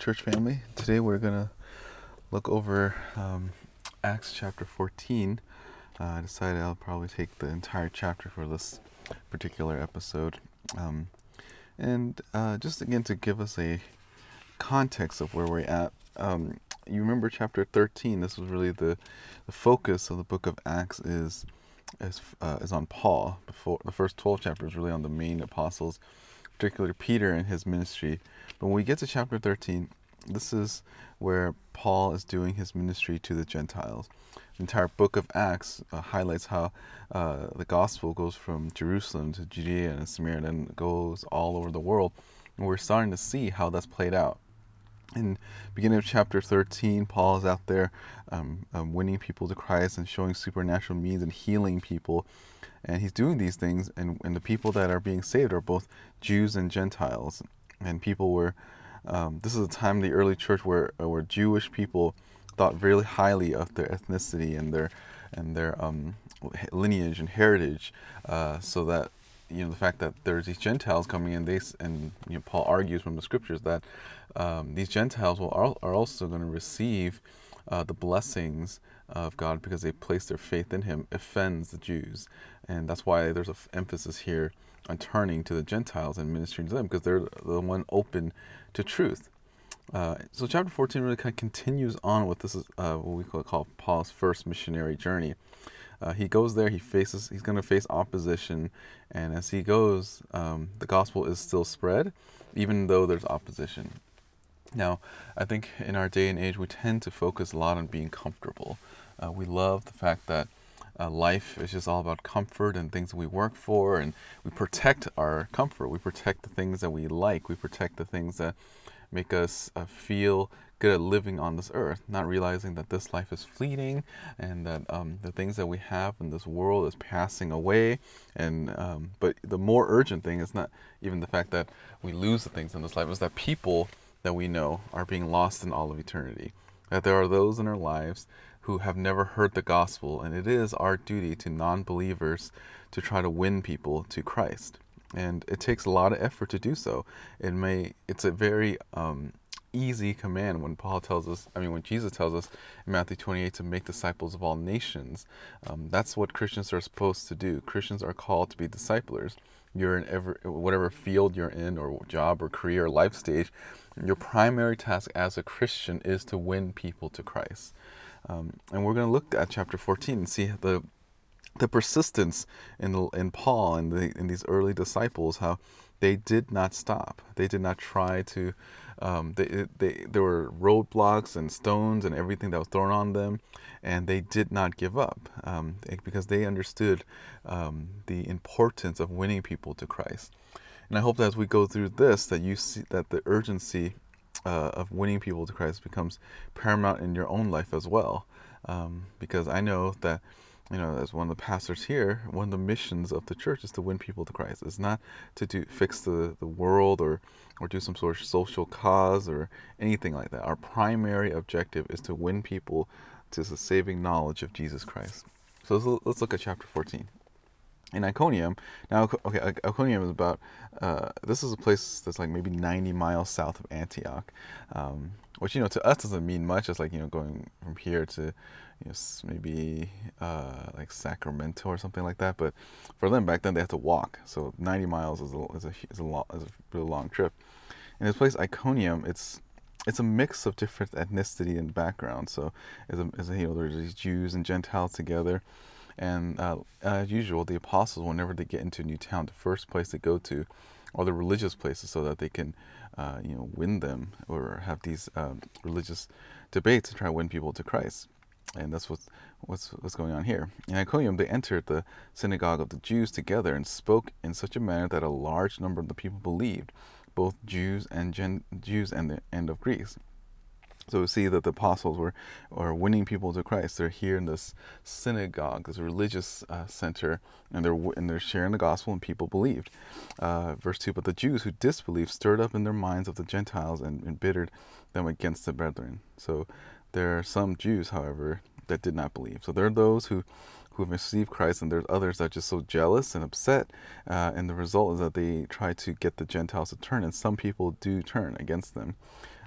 Church family. Today we're going to look over um, Acts chapter 14. Uh, I decided I'll probably take the entire chapter for this particular episode. Um, and uh, just again to give us a context of where we're at. Um, you remember chapter 13, this was really the, the focus of the book of Acts is, is, uh, is on Paul. Before The first 12 chapters really on the main apostles, particularly Peter and his ministry but when we get to chapter 13, this is where Paul is doing his ministry to the Gentiles. The entire book of Acts uh, highlights how uh, the gospel goes from Jerusalem to Judea and Samaria and goes all over the world. And we're starting to see how that's played out. In beginning of chapter 13, Paul is out there um, um, winning people to Christ and showing supernatural means and healing people. And he's doing these things, and, and the people that are being saved are both Jews and Gentiles and people were. Um, this is a time in the early church where uh, where Jewish people thought really highly of their ethnicity and their and their um, lineage and heritage, uh, so that you know the fact that there's these Gentiles coming in, they and you know, Paul argues from the scriptures that um, these Gentiles will are, are also going to receive uh, the blessings of God because they place their faith in Him offends the Jews, and that's why there's an f- emphasis here on turning to the Gentiles and ministering to them because they're the one open to truth. Uh, so chapter 14 really kind of continues on with this is uh, what we call, call Paul's first missionary journey. Uh, he goes there, he faces, he's going to face opposition, and as he goes, um, the gospel is still spread, even though there's opposition. Now, I think in our day and age, we tend to focus a lot on being comfortable. Uh, we love the fact that uh, life is just all about comfort and things we work for, and we protect our comfort. We protect the things that we like. We protect the things that make us uh, feel good at living on this earth, not realizing that this life is fleeting and that um, the things that we have in this world is passing away. And um, but the more urgent thing is not even the fact that we lose the things in this life, is that people that we know are being lost in all of eternity. That there are those in our lives who have never heard the gospel, and it is our duty to non believers to try to win people to Christ. And it takes a lot of effort to do so. It may it's a very um, easy command when Paul tells us, I mean, when Jesus tells us in Matthew 28 to make disciples of all nations. Um, that's what Christians are supposed to do. Christians are called to be disciplers. You're in every, whatever field you're in, or job, or career, or life stage, your primary task as a Christian is to win people to Christ. Um, and we're going to look at chapter 14 and see the the persistence in in Paul and the, in these early disciples, how they did not stop. They did not try to. Um, they, they, there were roadblocks and stones and everything that was thrown on them, and they did not give up um, because they understood um, the importance of winning people to Christ. And I hope that as we go through this, that you see that the urgency uh, of winning people to Christ becomes paramount in your own life as well. Um, because I know that, you know, as one of the pastors here, one of the missions of the church is to win people to Christ. It's not to do fix the, the world or or do some sort of social cause or anything like that. Our primary objective is to win people to the saving knowledge of Jesus Christ. So let's, let's look at chapter 14 in Iconium. Now, okay, Iconium is about. Uh, this is a place that's like maybe 90 miles south of Antioch, um, which you know to us doesn't mean much. It's like you know going from here to, you know, maybe uh, like Sacramento or something like that. But for them back then, they had to walk. So 90 miles is a is a is a, long, is a really long trip. In this place, Iconium, it's it's a mix of different ethnicity and background. So, as a, as a, you know, there's these Jews and Gentiles together. And uh, as usual, the apostles, whenever they get into a new town, the first place they go to are the religious places so that they can, uh, you know, win them or have these um, religious debates to try to win people to Christ. And that's what's, what's, what's going on here. In Iconium, they entered the synagogue of the Jews together and spoke in such a manner that a large number of the people believed, both Jews and Gen- Jews and the end of Greece. So we see that the apostles were, are winning people to Christ. They're here in this synagogue, this religious uh, center, and they're and they're sharing the gospel, and people believed. Uh, verse two. But the Jews who disbelieved stirred up in their minds of the Gentiles and embittered them against the brethren. So there are some Jews, however, that did not believe. So there are those who who have received Christ, and there's others that are just so jealous and upset. Uh, and the result is that they try to get the Gentiles to turn, and some people do turn against them.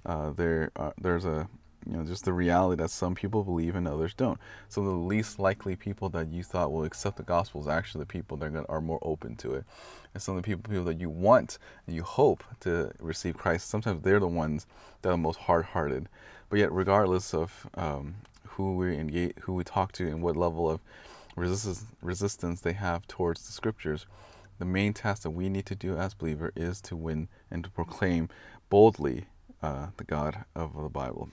Uh, there, uh, there's a you know just the reality that some people believe and others don't. So the least likely people that you thought will accept the gospel is actually the people that are, are more open to it. And some of the people, people that you want and you hope to receive Christ, sometimes they're the ones that are most hard-hearted. But yet, regardless of um, who we engage, who we talk to, and what level of resistance resistance they have towards the scriptures, the main task that we need to do as believer is to win and to proclaim boldly uh, the God of the Bible.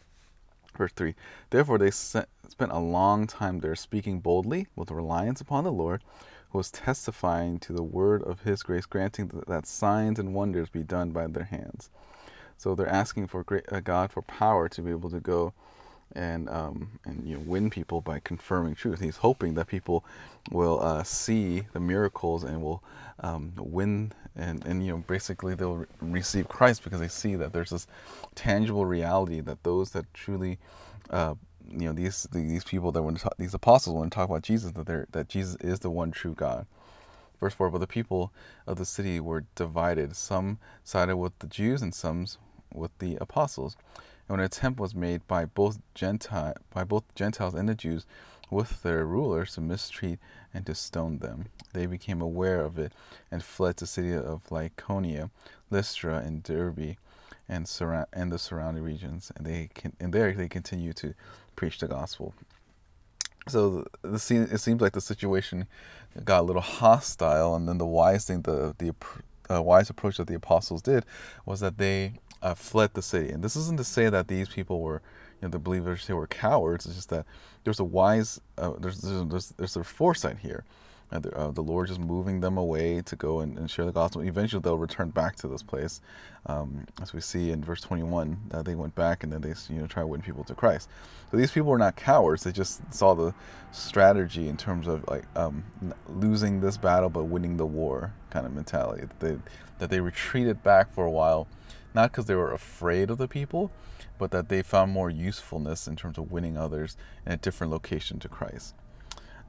Verse 3 Therefore they spent a long time there speaking boldly with reliance upon the Lord, who was testifying to the word of his grace, granting that signs and wonders be done by their hands. So they're asking for great, uh, God for power to be able to go and um, and you know, win people by confirming truth. He's hoping that people will uh, see the miracles and will um, win and, and you know basically they'll re- receive Christ because they see that there's this tangible reality that those that truly uh, you know these these people that when talk, these apostles want to talk about Jesus that they're that Jesus is the one true God. Verse four, but the people of the city were divided. Some sided with the Jews and some with the apostles when an attempt was made by both Gentile by both Gentiles and the Jews with their rulers to mistreat and to stone them. They became aware of it and fled to the city of Lycaonia, Lystra, and Derbe, and and the surrounding regions. And they can, and there they continue to preach the gospel. So the, the it seems like the situation got a little hostile, and then the wise thing, the the uh, wise approach that the apostles did, was that they uh, fled the city. And this isn't to say that these people were, you know, the believers here were cowards. It's just that there's a wise, uh, there's, there's, there's a foresight here. Uh, the, uh, the, Lord just moving them away to go and, and, share the gospel. Eventually, they'll return back to this place, um, as we see in verse 21. That they went back and then they, you know, try to win people to Christ. So these people were not cowards. They just saw the strategy in terms of like um, losing this battle but winning the war kind of mentality. That they that they retreated back for a while not because they were afraid of the people, but that they found more usefulness in terms of winning others in a different location to Christ.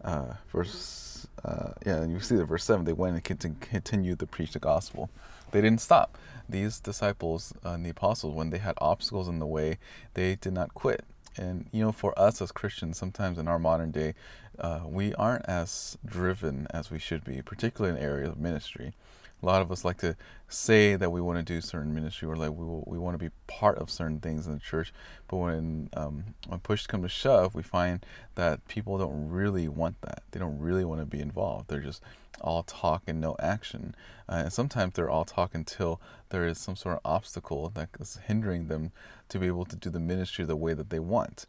Uh, verse, uh, yeah, you see the verse 7, they went and continued to preach the gospel. They didn't stop. These disciples uh, and the apostles, when they had obstacles in the way, they did not quit. And, you know, for us as Christians, sometimes in our modern day, uh, we aren't as driven as we should be, particularly in areas of ministry a lot of us like to say that we want to do certain ministry or like we, we want to be part of certain things in the church but when um, when push comes to shove we find that people don't really want that. They don't really want to be involved. They're just all talk and no action. Uh, and sometimes they're all talk until there is some sort of obstacle that is hindering them to be able to do the ministry the way that they want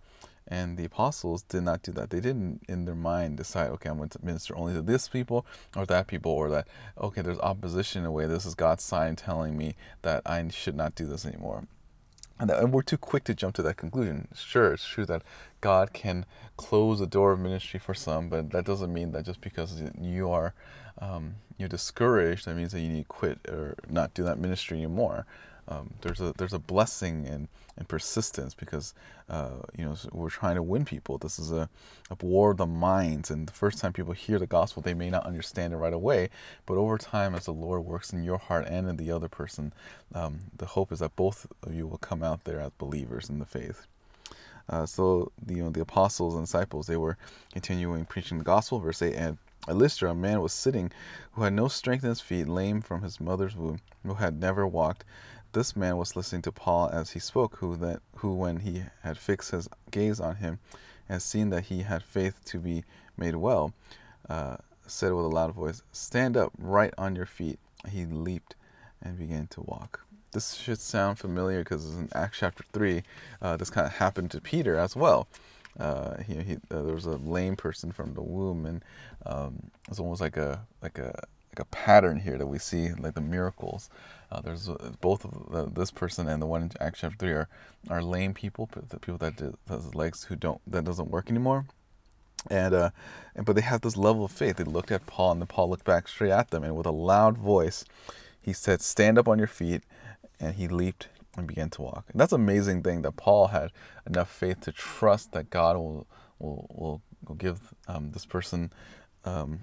and the apostles did not do that. They didn't, in their mind, decide, okay, I'm going to minister only to this people or that people, or that, okay, there's opposition in a way. This is God's sign telling me that I should not do this anymore. And, that, and we're too quick to jump to that conclusion. Sure, it's true that God can close the door of ministry for some, but that doesn't mean that just because you are um, you're discouraged, that means that you need to quit or not do that ministry anymore um, there's a there's a blessing in, in persistence because uh, you know we're trying to win people. This is a, a war of the minds, and the first time people hear the gospel, they may not understand it right away, but over time, as the Lord works in your heart and in the other person, um, the hope is that both of you will come out there as believers in the faith. Uh, so the, you know the apostles and disciples they were continuing preaching the gospel. Verse eight and at Lystra, a man was sitting who had no strength in his feet, lame from his mother's womb, who had never walked. This man was listening to Paul as he spoke, who that who when he had fixed his gaze on him and seen that he had faith to be made well, uh, said with a loud voice, Stand up right on your feet. He leaped and began to walk. This should sound familiar because in Acts chapter 3, uh, this kind of happened to Peter as well. Uh, he, he uh, there was a lame person from the womb, and um, was almost like a like a like a pattern here that we see, like the miracles. Uh, there's uh, both of the, this person and the one in Acts chapter three are, are lame people, the people that has legs who don't that doesn't work anymore, and uh, and but they have this level of faith. They looked at Paul, and then Paul looked back straight at them, and with a loud voice, he said, "Stand up on your feet," and he leaped and began to walk. And that's an amazing thing that Paul had enough faith to trust that God will will will, will give um, this person um,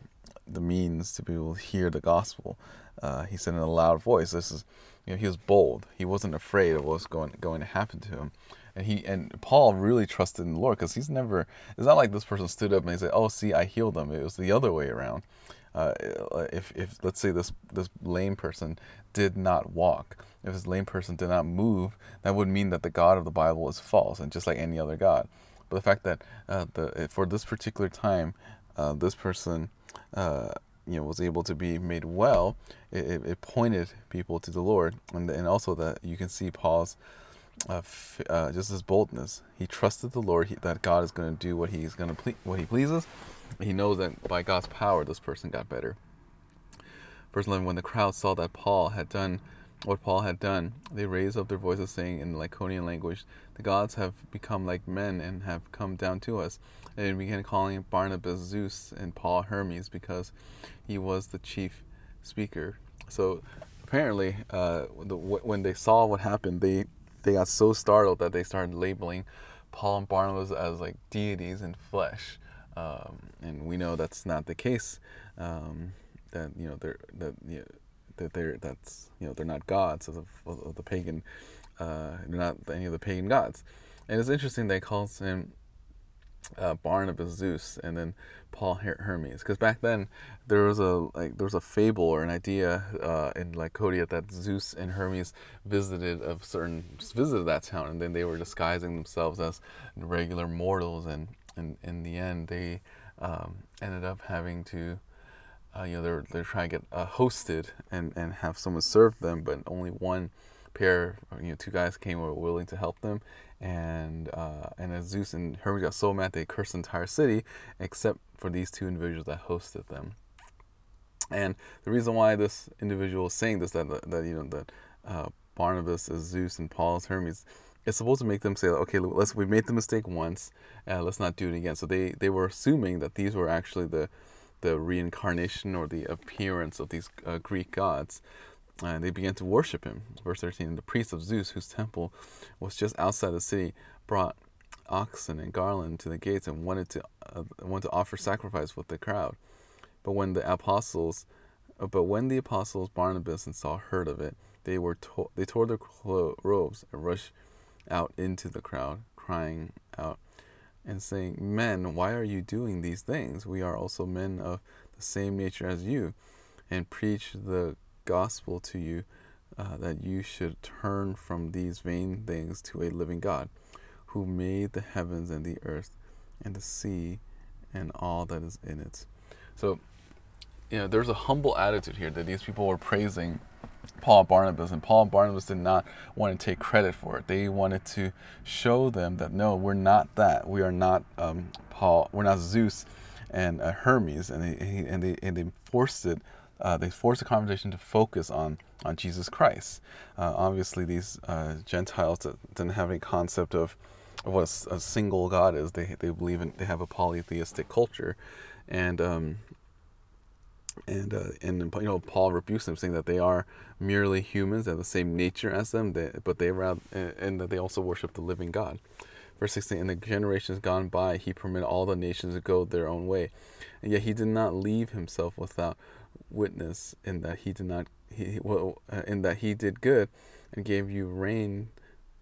the means to be able to hear the gospel. Uh, he said in a loud voice, "This is you know, he was bold. He wasn't afraid of what's going going to happen to him. And he and Paul really trusted in the Lord because he's never. It's not like this person stood up and he said, "Oh, see, I healed them." It was the other way around. Uh, if if let's say this this lame person did not walk, if this lame person did not move, that would mean that the God of the Bible is false and just like any other God. But the fact that uh, the for this particular time, uh, this person uh, you know was able to be made well, it, it pointed people to the Lord, and and also that you can see Paul's uh, uh, just his boldness. He trusted the Lord he, that God is going to do what he's going to ple- what he pleases. He knows that by God's power, this person got better. Verse 11: When the crowd saw that Paul had done what Paul had done, they raised up their voices, saying in the Lycaonian language, "The gods have become like men and have come down to us." And began calling Barnabas Zeus and Paul Hermes because he was the chief speaker. So apparently, uh, the, when they saw what happened, they they got so startled that they started labeling Paul and Barnabas as like deities in flesh. Um, and we know that's not the case. Um, that you know they're that you know, that they're that's you know they're not gods of, of, of the pagan. Uh, they're not any of the pagan gods. And it's interesting they calls him uh, Barnabas Zeus and then Paul Her- Hermes. Because back then there was a like there was a fable or an idea uh, in Lycaonia that Zeus and Hermes visited of certain visited that town and then they were disguising themselves as regular mortals and, and in the end they um, ended up having to uh, you know they're they're trying to get uh, hosted and and have someone serve them but only one pair you know two guys came were willing to help them and uh, and as Zeus and Hermes got so mad they cursed the entire city, except for these two individuals that hosted them. And the reason why this individual is saying this that that you know that uh, Barnabas is Zeus and Paul is Hermes, it's supposed to make them say, okay, let's we made the mistake once, uh, let's not do it again. So they they were assuming that these were actually the the reincarnation or the appearance of these uh, Greek gods and they began to worship him. Verse 13 The priest of Zeus, whose temple was just outside the city, brought oxen and garland to the gates and wanted to uh, wanted to offer sacrifice with the crowd. But when the apostles, uh, but when the apostles Barnabas and Saul heard of it, they were to- they tore their clo- robes and rushed out into the crowd, crying out and saying, "Men, why are you doing these things? We are also men of the same nature as you, and preach the gospel to you uh, that you should turn from these vain things to a living God who made the heavens and the earth and the sea and all that is in it. So, you know, there's a humble attitude here that these people were praising Paul Barnabas, and Paul Barnabas did not want to take credit for it. They wanted to show them that no, we're not that. We are not um, Paul. We're not Zeus and uh, Hermes, and they and they and they forced it uh, they force the conversation to focus on on Jesus Christ. Uh, obviously, these uh, Gentiles didn't have any concept of, of what a, a, single God is. They they believe in they have a polytheistic culture, and um, and uh, and you know Paul rebukes them, saying that they are merely humans, they have the same nature as them, they, but they rather and that they also worship the living God. Verse 16, in the generations gone by, he permitted all the nations to go their own way. And yet he did not leave himself without witness in that he did not he well uh, in that he did good and gave you rain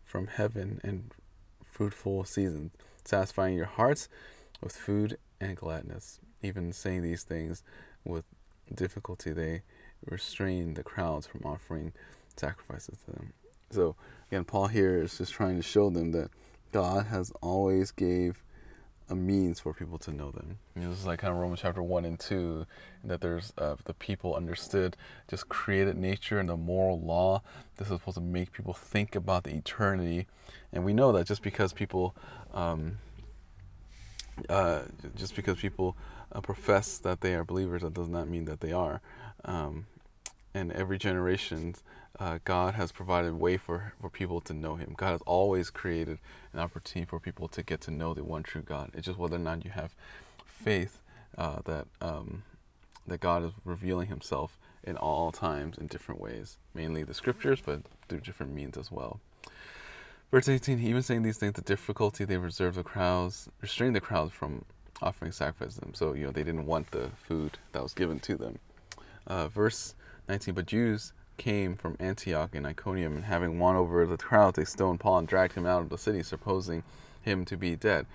from heaven and fruitful seasons satisfying your hearts with food and gladness. Even saying these things with difficulty they restrained the crowds from offering sacrifices to them. So again paul here is just trying to show them that god has always gave a means for people to know them. You know, this is like kind of Romans chapter 1 and 2, that there's uh, the people understood just created nature and the moral law. This is supposed to make people think about the eternity. And we know that just because people, um, uh, just because people uh, profess that they are believers, that does not mean that they are. Um, and every generation uh, God has provided a way for, for people to know Him. God has always created an opportunity for people to get to know the one true God. It's just whether or not you have faith uh, that um, that God is revealing Himself in all times in different ways, mainly the Scriptures, but through different means as well. Verse 18, he even saying these things, the difficulty they reserved the crowds, restrained the crowds from offering sacrifice to them. So, you know, they didn't want the food that was given to them. Uh, verse 19, but Jews came from Antioch and Iconium, and having won over the crowd, they stoned Paul and dragged him out of the city, supposing him to be dead.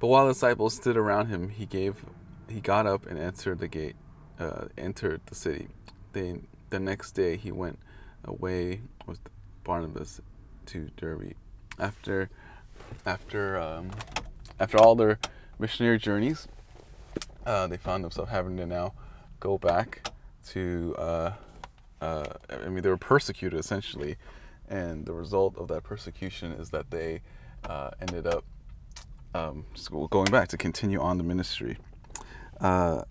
But while the disciples stood around him, he gave, he got up and entered the gate, uh, entered the city. They, the next day, he went away with Barnabas to Derbe. After, after, um, after all their missionary journeys, uh, they found themselves having to now go back to. Uh, uh, I mean, they were persecuted essentially, and the result of that persecution is that they uh, ended up um, going back to continue on the ministry. Uh,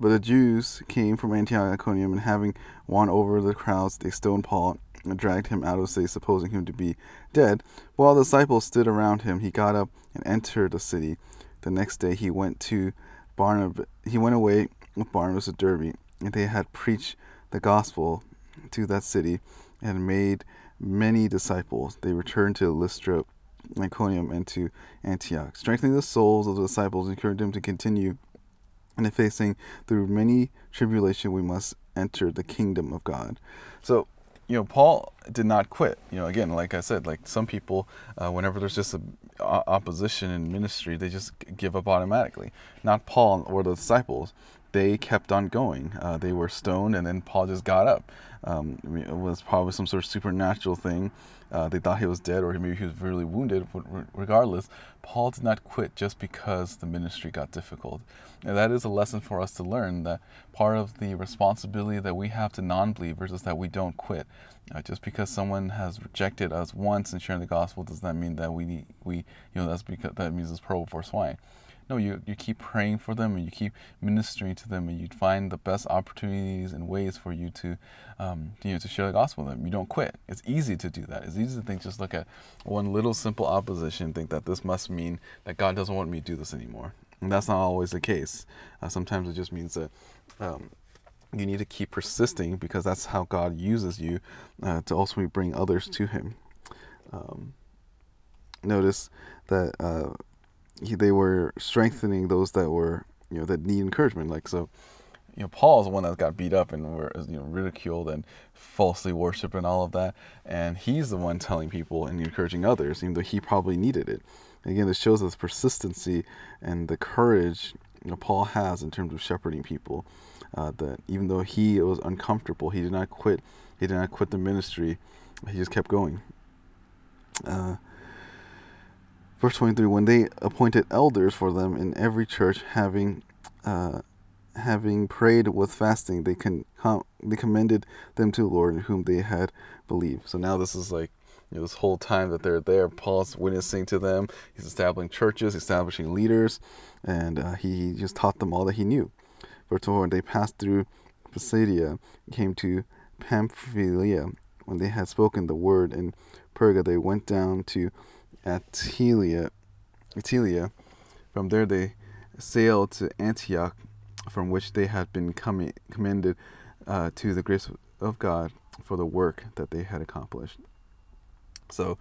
but the Jews came from Antioch, Iconium, and having won over the crowds, they stoned Paul and dragged him out of the city, supposing him to be dead. While the disciples stood around him, he got up and entered the city. The next day, he went to Barnabas. He went away with Barnabas to Derbe, they had preached the gospel to that city and made many disciples. They returned to Lystra, Iconium, and to Antioch, strengthening the souls of the disciples, encouraging them to continue and facing through many tribulation we must enter the kingdom of God. So, you know, Paul did not quit. You know, again, like I said, like some people, uh, whenever there's just a opposition in ministry, they just give up automatically. Not Paul or the disciples they kept on going. Uh, they were stoned, and then Paul just got up. Um, it was probably some sort of supernatural thing. Uh, they thought he was dead, or maybe he was really wounded. But regardless, Paul did not quit just because the ministry got difficult. And that is a lesson for us to learn that part of the responsibility that we have to non believers is that we don't quit. Uh, just because someone has rejected us once in sharing the gospel does not mean that we, we you know, that's because that means it's pearl before swine. No, you, you keep praying for them and you keep ministering to them and you find the best opportunities and ways for you to, um, you know, to share the gospel with them. You don't quit. It's easy to do that. It's easy to think, just look at one little simple opposition think that this must mean that God doesn't want me to do this anymore. And that's not always the case. Uh, sometimes it just means that um, you need to keep persisting because that's how God uses you uh, to ultimately bring others to Him. Um, notice that uh, he, they were strengthening those that were you know that need encouragement. Like so, you know, Paul is the one that got beat up and were you know ridiculed and falsely worshipped and all of that, and he's the one telling people and encouraging others, even though he probably needed it. Again, this shows us persistency and the courage you know, Paul has in terms of shepherding people. Uh, that even though he was uncomfortable, he did not quit. He did not quit the ministry. He just kept going. Uh, Verse 23 When they appointed elders for them in every church, having uh, having prayed with fasting, they con- com- they commended them to the Lord in whom they had believed. So now this is like you know, this whole time that they're there, Paul's witnessing to them. He's establishing churches, establishing leaders, and uh, he just taught them all that he knew. Verse 24 They passed through Pisidia, came to Pamphylia. When they had spoken the word in Perga, they went down to Attalia, Attalia. From there they sailed to Antioch, from which they had been commended uh, to the grace of God for the work that they had accomplished. So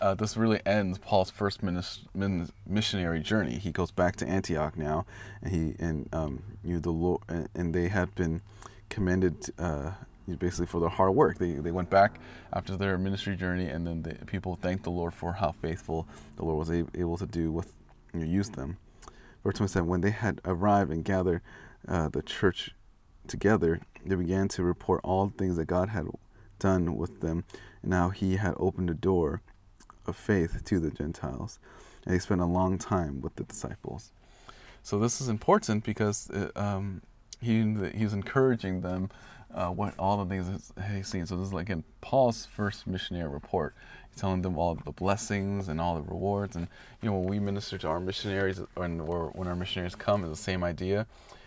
uh, this really ends Paul's first minis- min- missionary journey. He goes back to Antioch now, and he and um, you know, the Lord, and they had been commended uh, basically for their hard work. They, they went back after their ministry journey, and then the people thanked the Lord for how faithful the Lord was able to do with you know, use them. Verse 27 When they had arrived and gathered uh, the church together, they began to report all the things that God had done with them, and how He had opened the door of faith to the Gentiles. And they spent a long time with the disciples. So this is important because it, um, he he's encouraging them uh, what all the things that he's seen. So this is like in Paul's first missionary report. He's telling them all the blessings and all the rewards. And you know, when we minister to our missionaries, and or when our missionaries come, it's the same idea.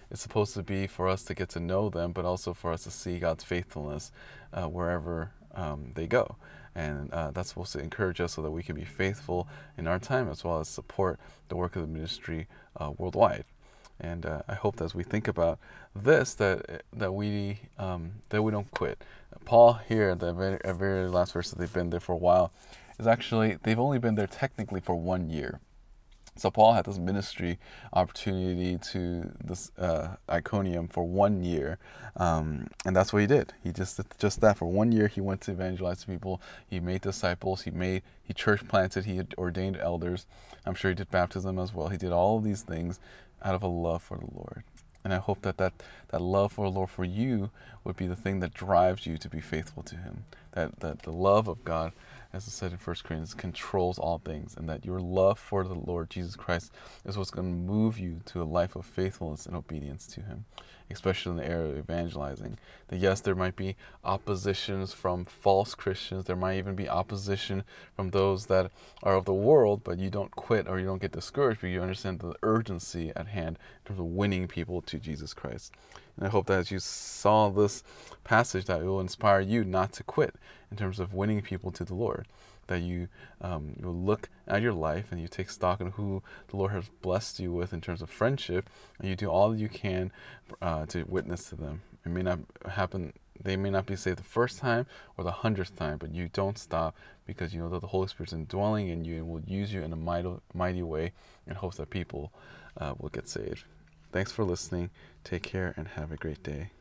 It's supposed to be for us to get to know them, but also for us to see God's faithfulness uh, wherever um, they go. And uh, that's supposed to encourage us so that we can be faithful in our time as well as support the work of the ministry uh, worldwide. And uh, I hope that as we think about this, that that we um, that we don't quit. Paul here, the very, very last verse that they've been there for a while, is actually they've only been there technically for one year. So Paul had this ministry opportunity to this uh, Iconium for one year, um, and that's what he did. He just did just that for one year. He went to evangelize people. He made disciples. He made he church planted. He ordained elders. I'm sure he did baptism as well. He did all of these things out of a love for the Lord. And I hope that, that that love for the Lord for you would be the thing that drives you to be faithful to Him. That, that the love of God as I said in 1 Corinthians, controls all things, and that your love for the Lord Jesus Christ is what's going to move you to a life of faithfulness and obedience to Him, especially in the area of evangelizing. That yes, there might be oppositions from false Christians, there might even be opposition from those that are of the world, but you don't quit or you don't get discouraged, but you understand the urgency at hand in terms of winning people to Jesus Christ. And I hope that as you saw this passage, that it will inspire you not to quit in terms of winning people to the Lord. That you um, you look at your life and you take stock in who the Lord has blessed you with in terms of friendship, and you do all that you can uh, to witness to them. It may not happen they may not be saved the first time or the hundredth time, but you don't stop because you know that the Holy Spirit's indwelling in you and will use you in a mighty, mighty way in hopes that people uh, will get saved. Thanks for listening. Take care and have a great day.